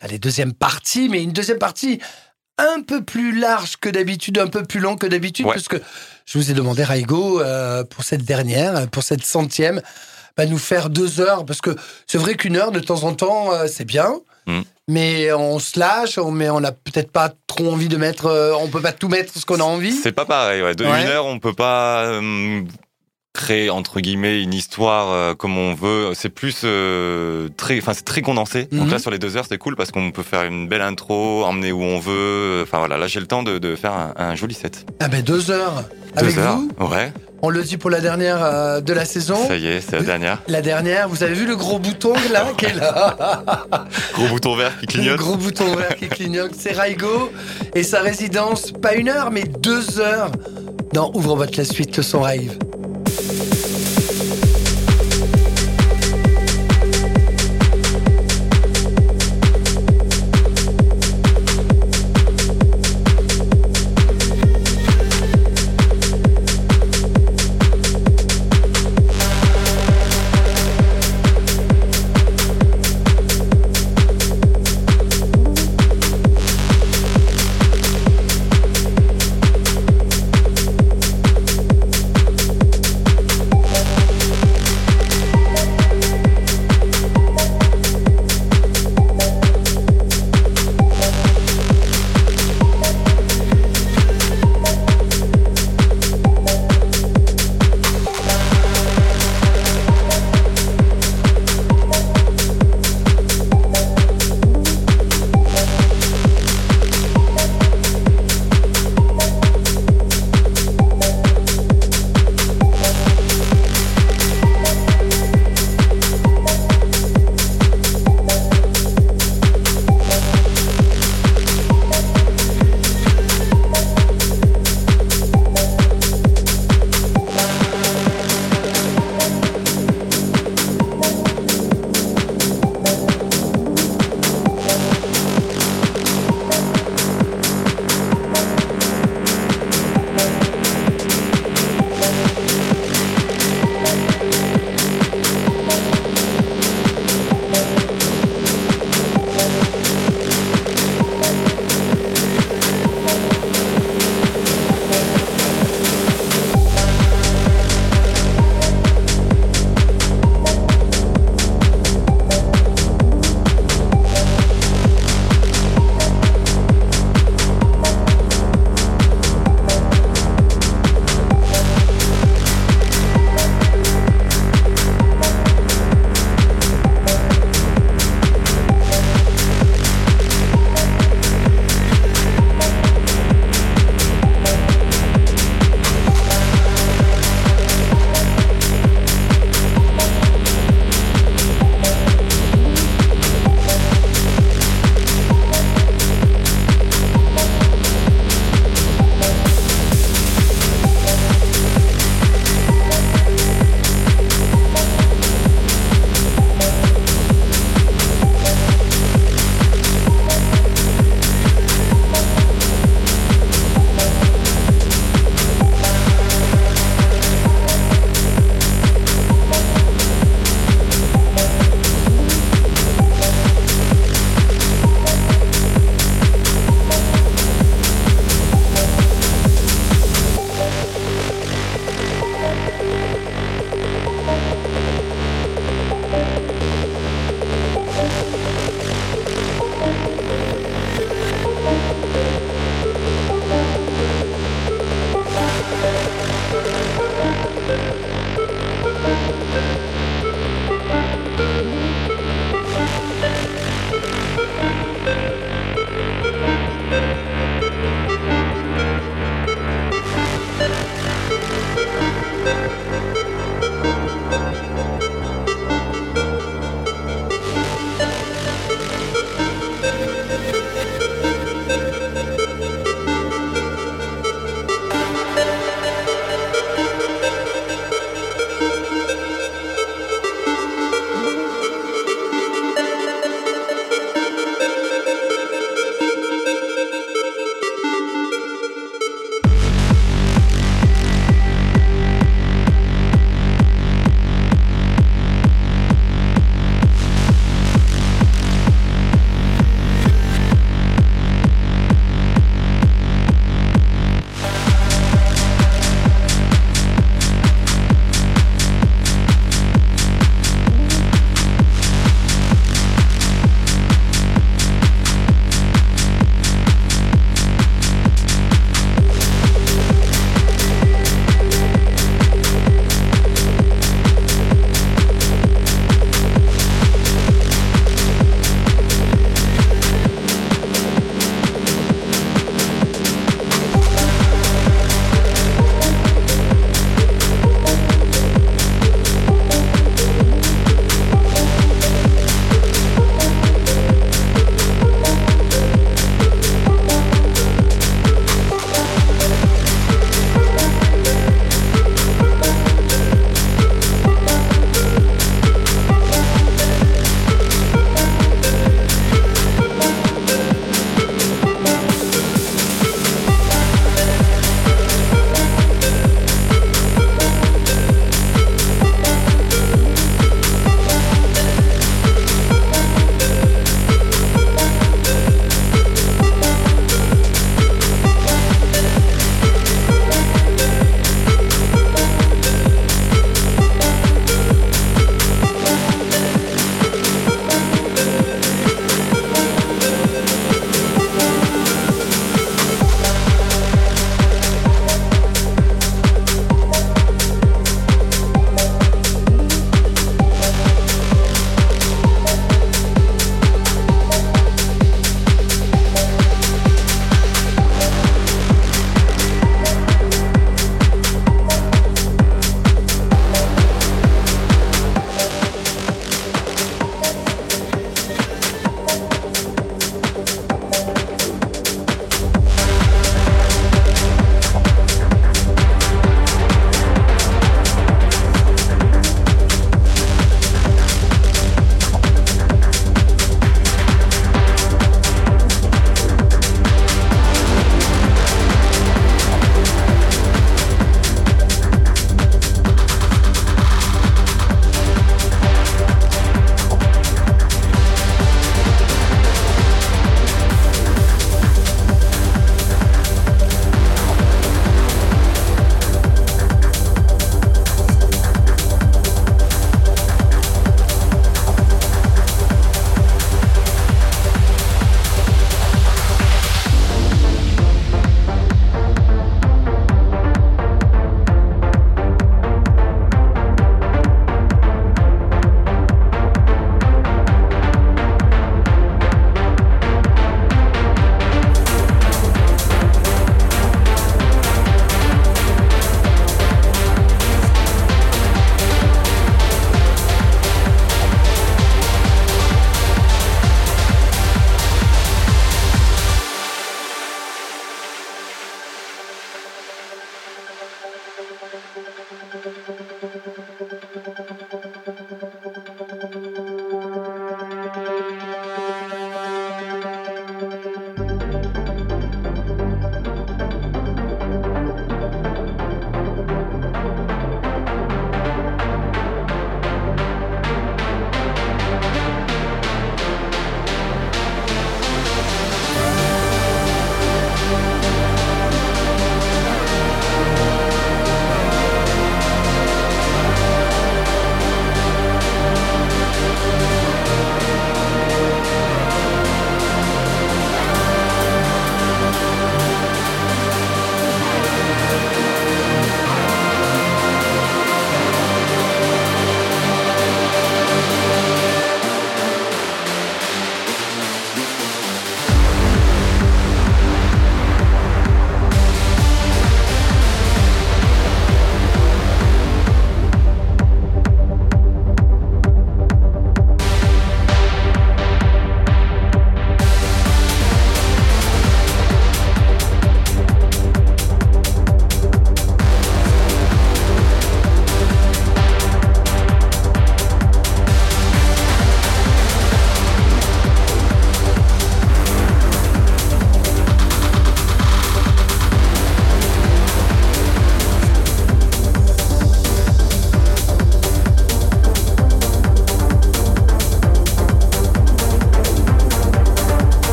Allez, deuxième partie, mais une deuxième partie un peu plus large que d'habitude, un peu plus long que d'habitude, Ouais. parce que je vous ai demandé, Raigo, euh, pour cette dernière, pour cette centième, bah, nous faire deux heures, parce que c'est vrai qu'une heure, de temps en temps, euh, c'est bien, Mm. mais on se lâche, on- mais on n'a peut-être pas trop envie de mettre, euh, on peut pas tout mettre ce qu'on a envie. C'est pas pareil, ouais. De Ouais. une heure, on peut pas euh, créer entre guillemets une histoire euh, comme on veut. C'est plus euh, très, enfin c'est très condensé. Donc Mhm. là sur les deux heures, c'est cool parce qu'on peut faire une belle intro, emmener où on veut. Enfin voilà, là j'ai le temps de, de faire un, un joli set. Ah ben deux heures avec heures, vous. ouais. On le dit pour la dernière euh, de la saison. Ça y est, c'est la dernière. La dernière, vous avez vu le gros bouton là qui est là Gros bouton vert qui Le clignote. gros bouton vert qui clignote, c'est Raigo et sa résidence, pas une heure, mais deux heures dans Ouvre votre la suite, le son thank you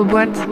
J'ouvre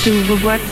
boîte. J'ouvre boîte.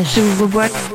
Rage. J'ouvre boîte.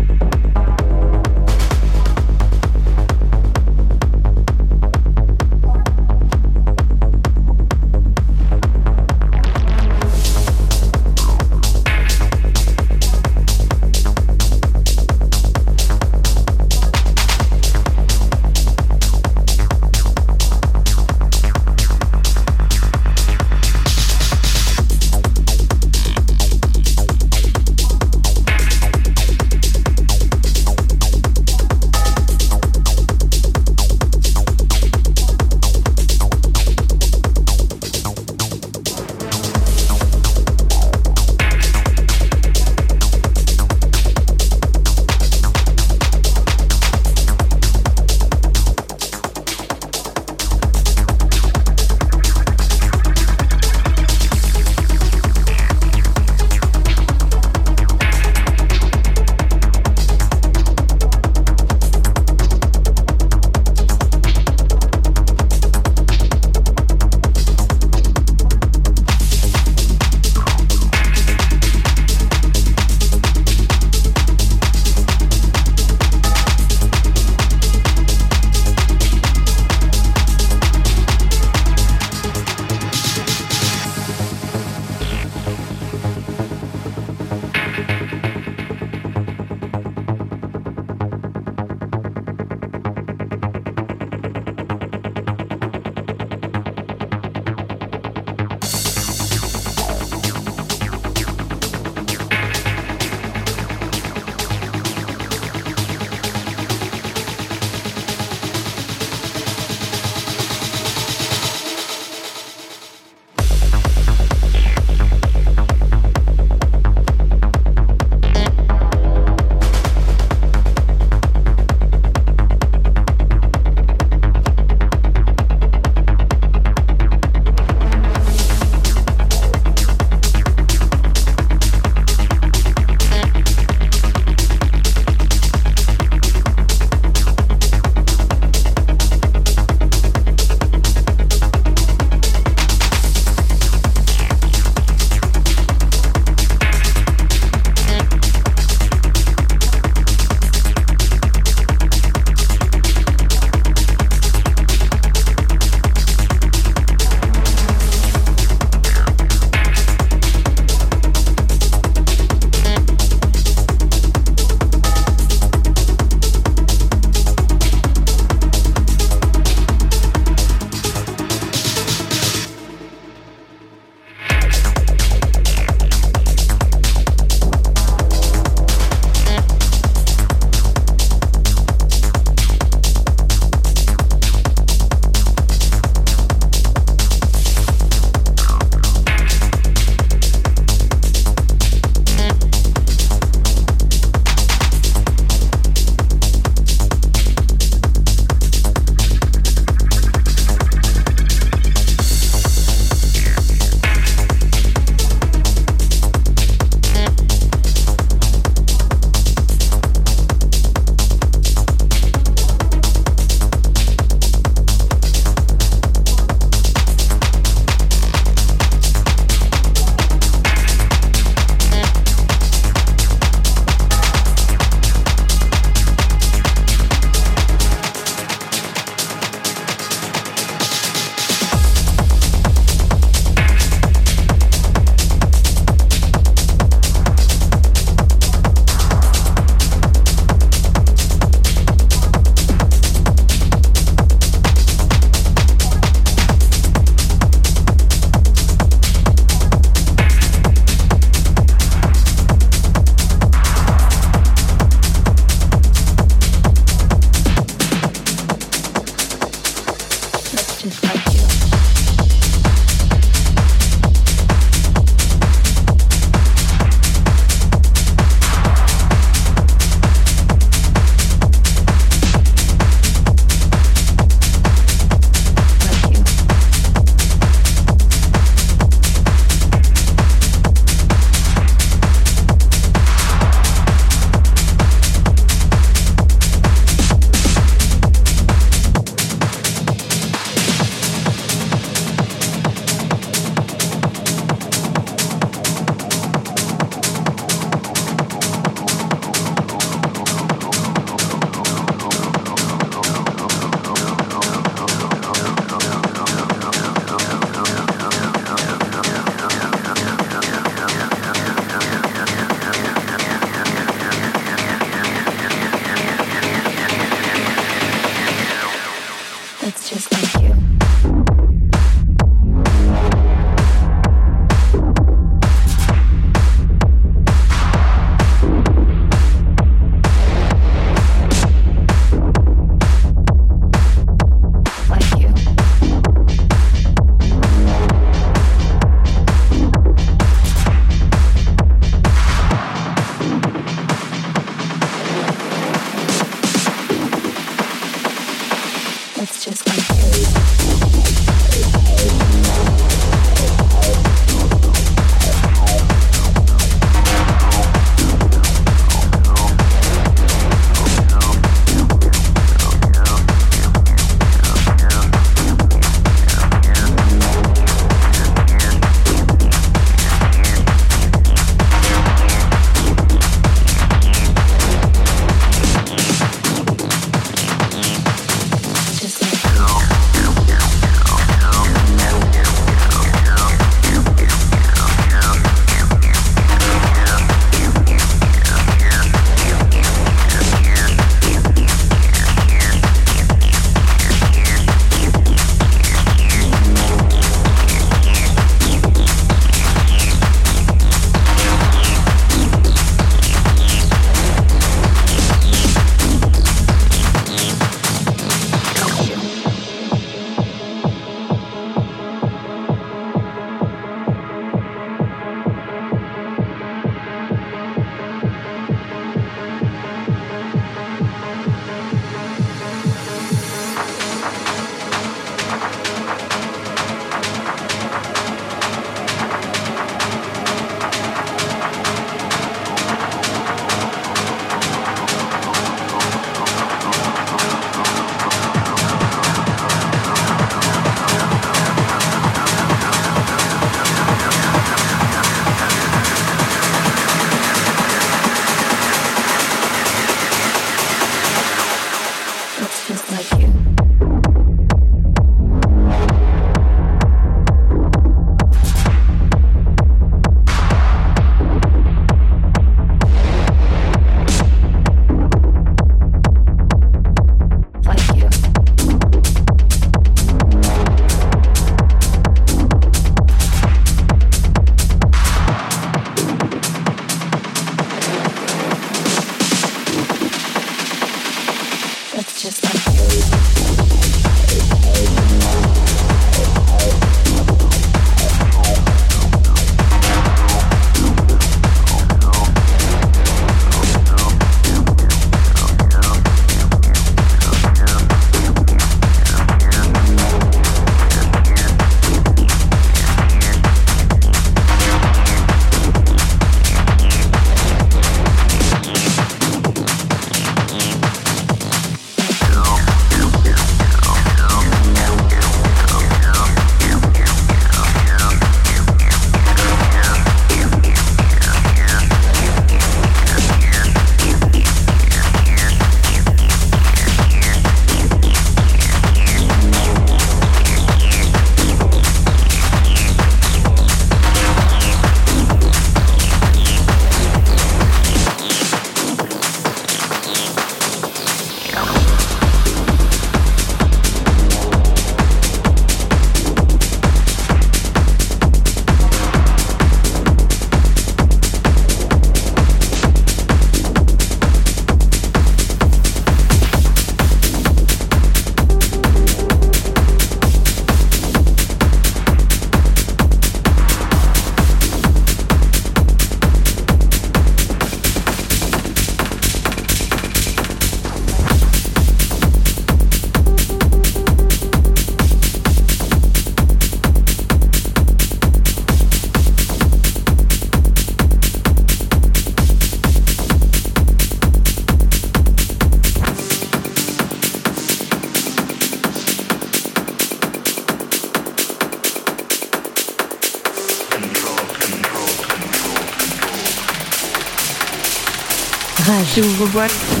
Rage. J'ouvre boîte.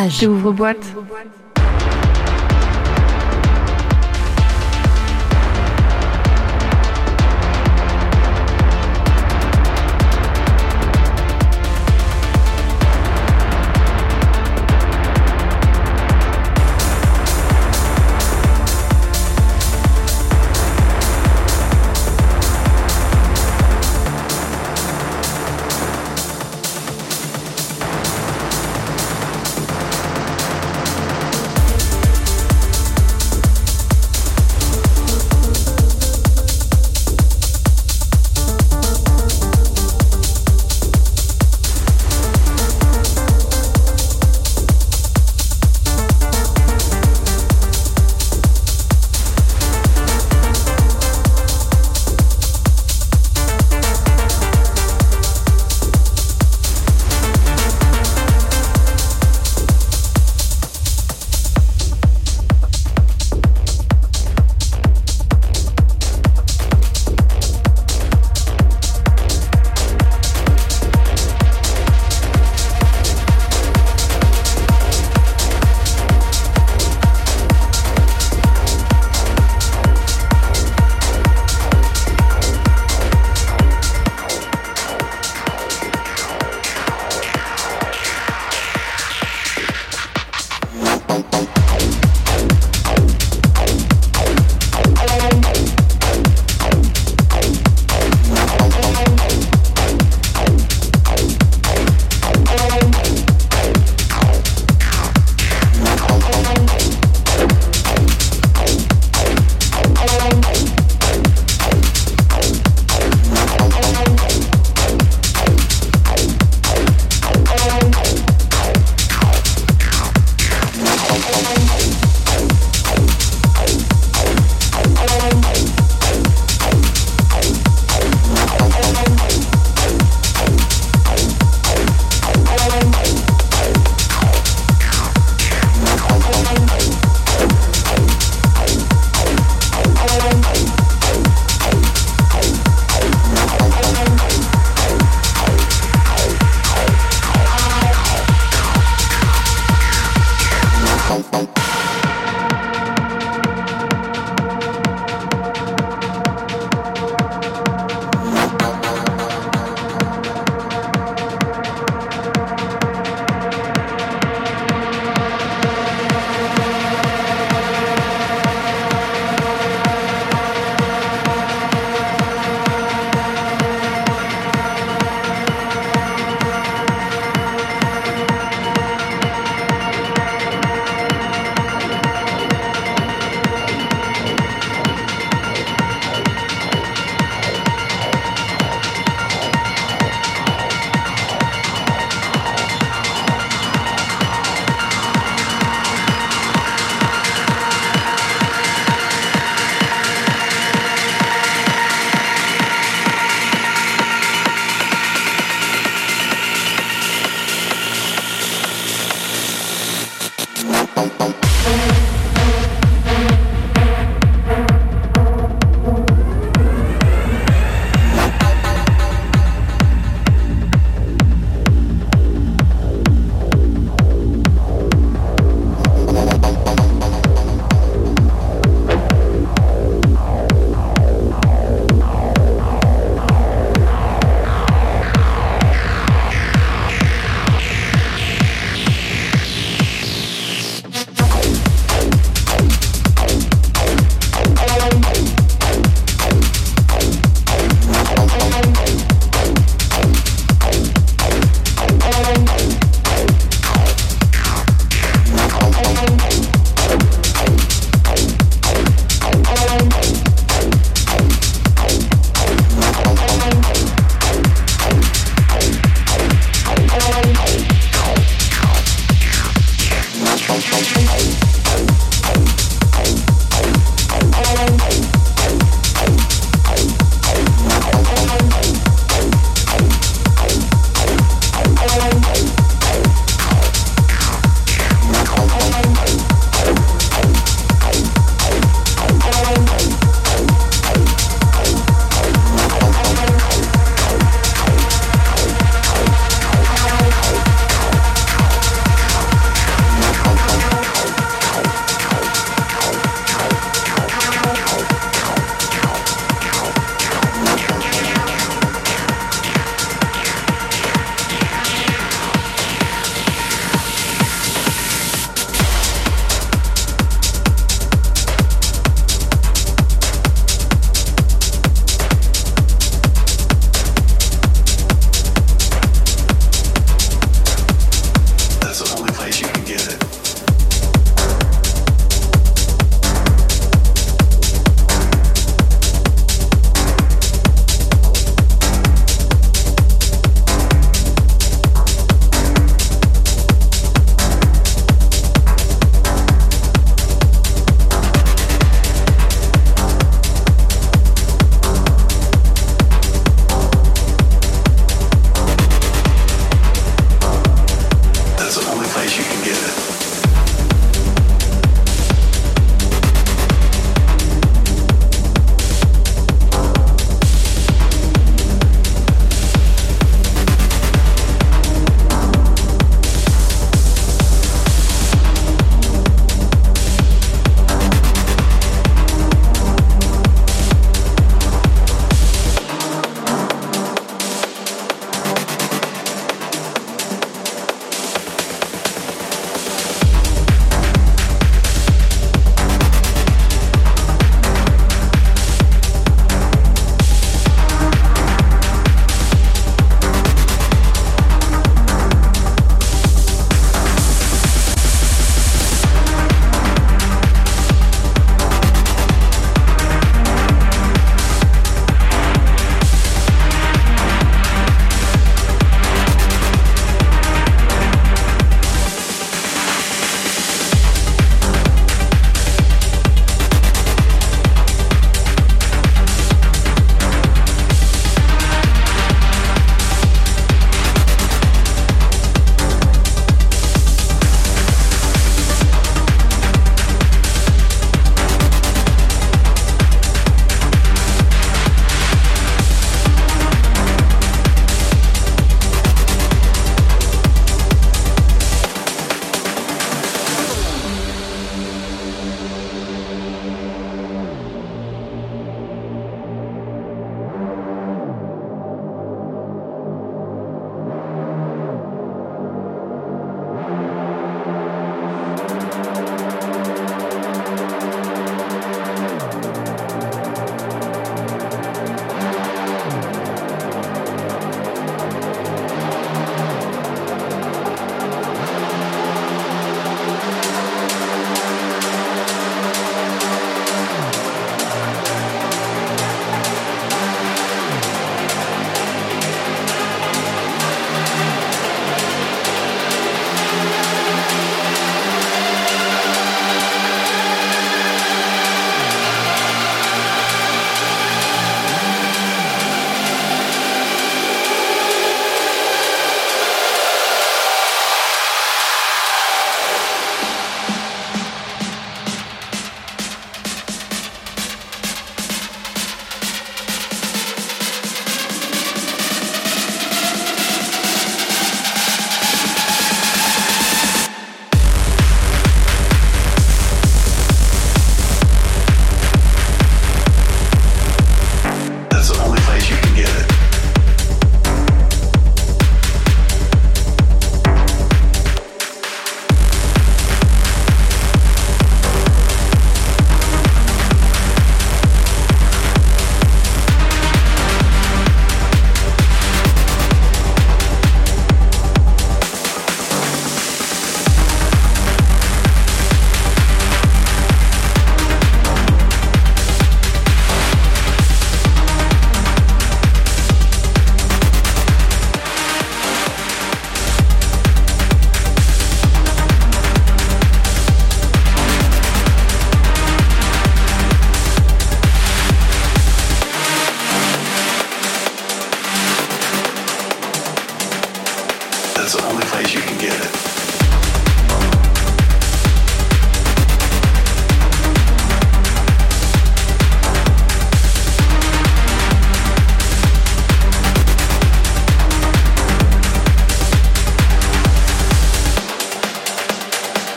Rage. J'ouvre boîte.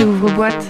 J'ouvre boîte.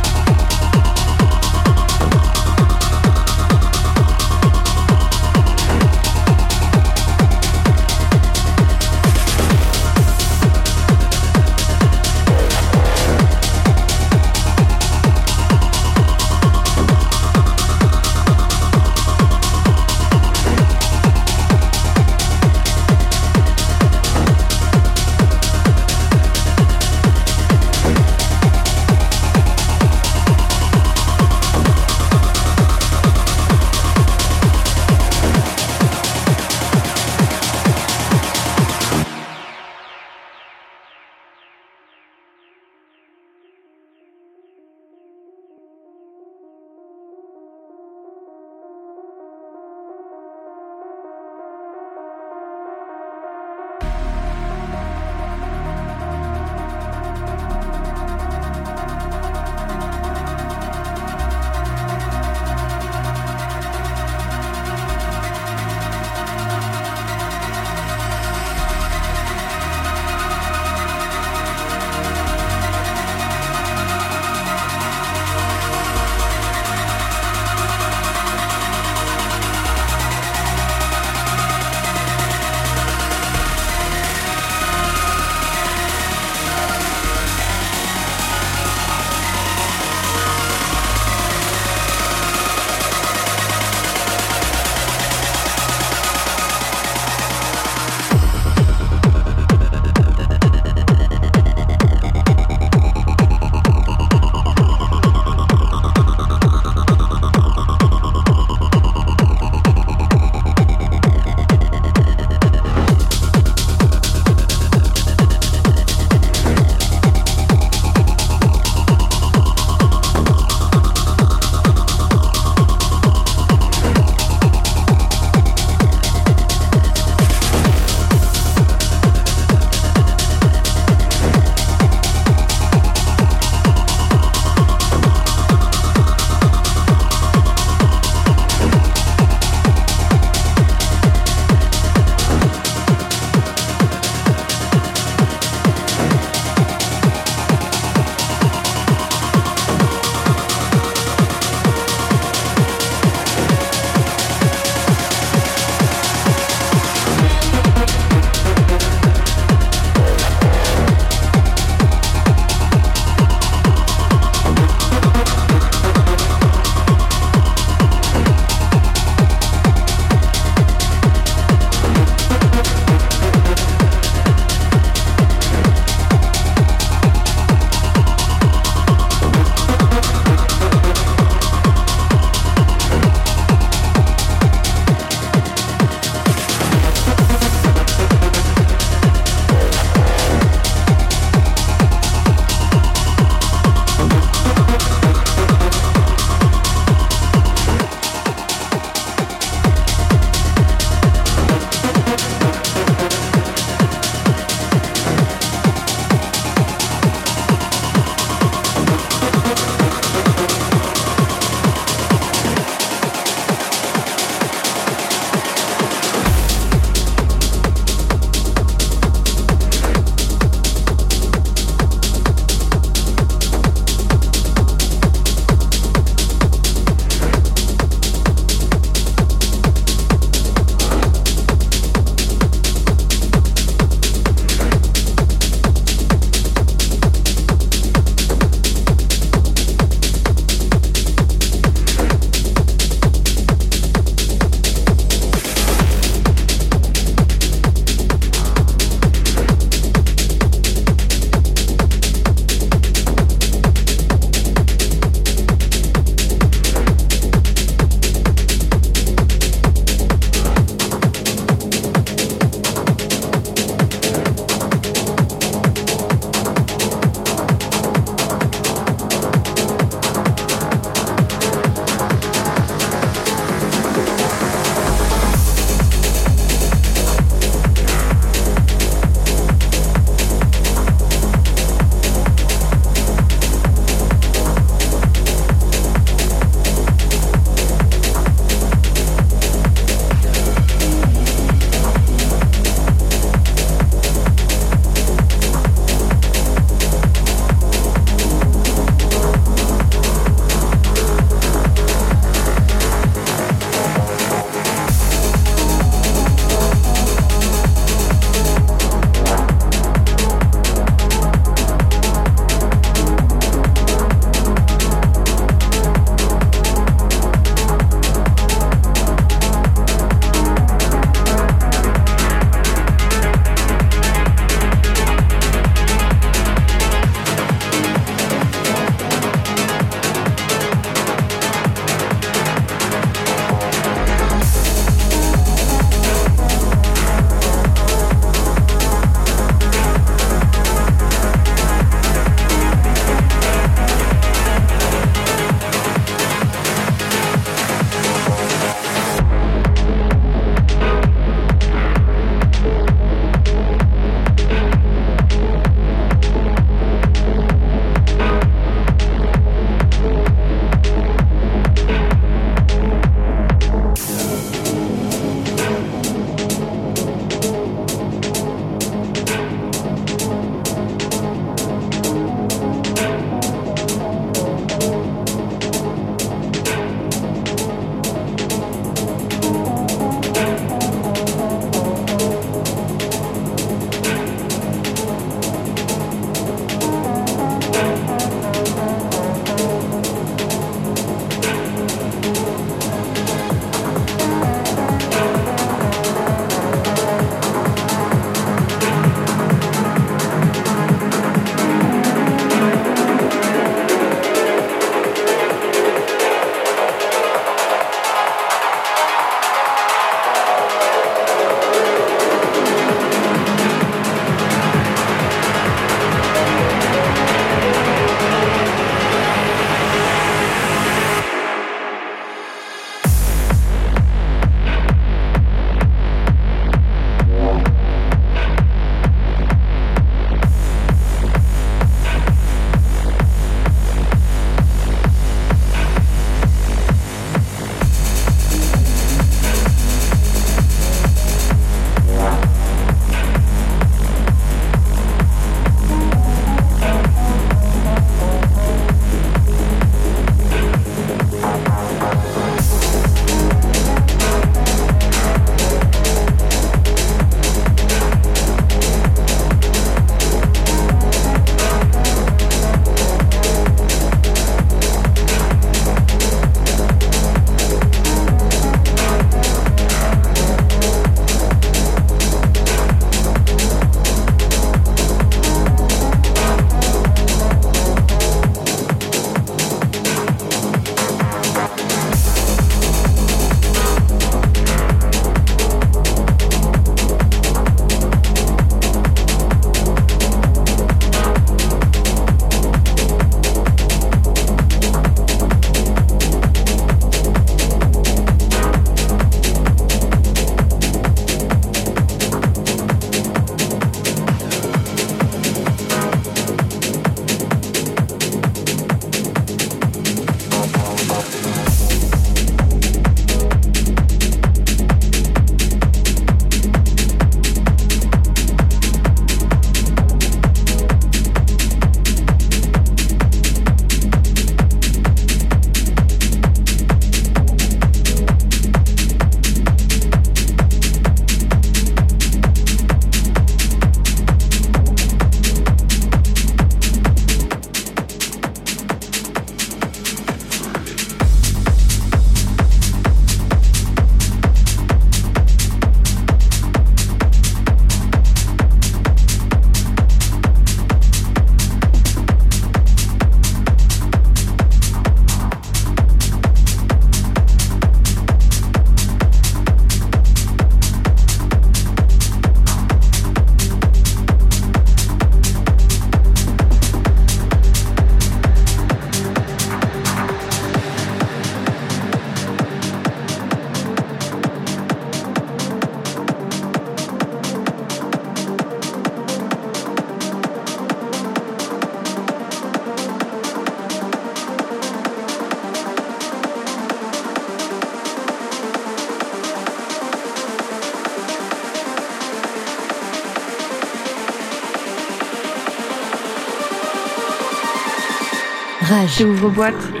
Rage. J'ouvre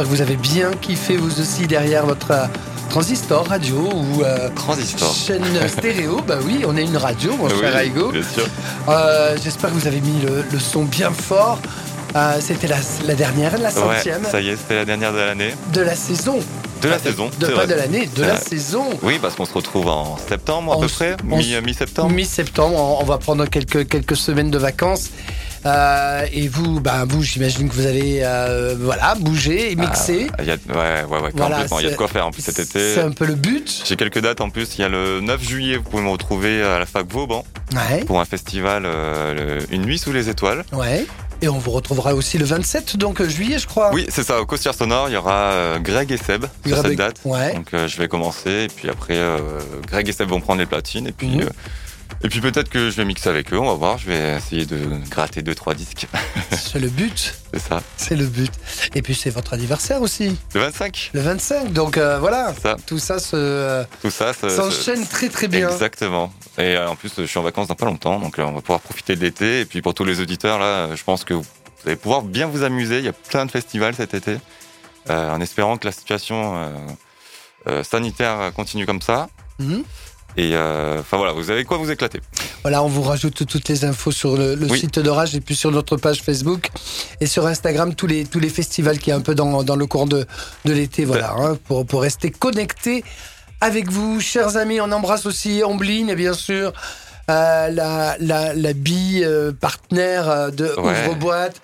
J'espère que vous avez bien kiffé vous aussi derrière votre euh, transistor radio ou euh, Transistor. chaîne stéréo. Bah oui, on est une radio, mon cher Aigo. Euh, J'espère que vous avez mis le, le son bien fort. Euh, C'était la, la dernière, la Ouais, centième ça y est, c'était la dernière de l'année. de la saison. De la saison, De, pas vrai. de l'année, de la saison. Oui, parce qu'on se retrouve en septembre à En peu près, en mi- mi-septembre. Mi-septembre, on, on va prendre quelques, quelques semaines de vacances. Euh, et vous, bah, vous j'imagine que vous allez euh, voilà, bouger et mixer. Ah, il y a, ouais, ouais, ouais, Voilà, complètement. Il y a de quoi faire en plus cet été. C'est un peu le but. J'ai quelques dates en plus. Il y a le 9 juillet, vous pouvez me retrouver à la fac Vauban Ouais, pour un festival, euh, le- Une nuit sous les étoiles. ouais. Et on vous retrouvera aussi le 27, donc juillet, je crois. Oui, c'est ça, au Costière Sonore, il y aura Greg et Seb sur Greg- cette date. Ouais. Donc je vais commencer, et puis après, Greg et Seb vont prendre les platines, et puis, Mhm. Et puis peut-être que je vais mixer avec eux, on va voir, je vais essayer de gratter deux trois disques, C'est le but. c'est ça. C'est le but. Et puis c'est votre anniversaire aussi, Le 25, le 25. Donc euh, voilà, ça, tout ça se, euh, tout ça, s'enchaîne très très bien. Exactement. Et euh, en plus, je suis en vacances dans pas longtemps, donc on va pouvoir profiter de l'été. Et puis pour tous les auditeurs, là, je pense que vous allez pouvoir bien vous amuser. Il y a plein de festivals cet été, euh, en espérant que la situation sanitaire continue comme ça. Mhm. Et euh, enfin voilà, vous avez quoi vous éclater. Voilà, on vous rajoute toutes les infos sur le, le Oui. site de Rage et puis sur notre page Facebook et sur Instagram tous les tous les festivals qui est un peu dans, dans le cours de, de l'été, voilà, hein, pour, pour rester connecté avec vous, chers amis. On embrasse aussi Ombline, bien sûr, euh, la, la, la bille euh, partenaire de Ouais. Ouvre-Boîte.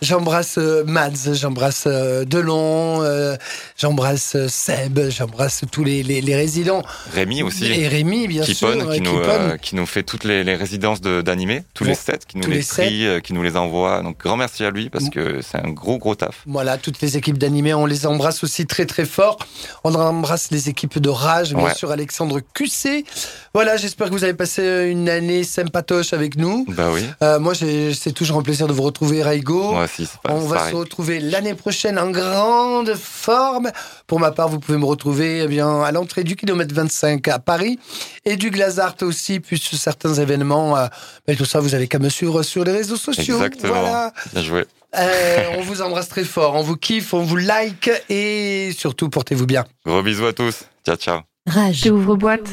J'embrasse euh, Mads, j'embrasse euh, Delon, euh, j'embrasse Seb, j'embrasse tous les, les, les résidents. Rémi aussi. Et Rémi, bien sûr. Kipon, qui, nous, Kipon. euh, qui nous fait toutes les, les résidences de- d'animés, tous Bon, les sets, qui nous les, trie, euh, qui nous les envoie. Donc grand merci à lui parce que c'est un gros gros taf. Voilà, toutes les équipes d'animés, on les embrasse aussi très très fort. On embrasse les équipes de Rage, bien Ouais. sûr Alexandre QC. Voilà, j'espère que vous avez passé une année sympatoche avec nous. Bah oui, moi, c'est toujours un plaisir de vous retrouver, Raigo. moi aussi. c'est pas- On va pareil. se retrouver l'année prochaine en grande forme. Pour ma part, vous pouvez me retrouver eh bien à l'entrée du kilomètre 25 à Paris et du Glazart aussi, puis sur certains événements. euh, mais tout ça, vous avez qu'à me suivre sur les réseaux sociaux. Exactement. Voilà. Bien joué. Euh, on vous embrasse très fort, on vous kiffe, on vous like et surtout portez-vous bien. Gros bisous à tous. Ciao ciao. Rage. J'ouvre boîte.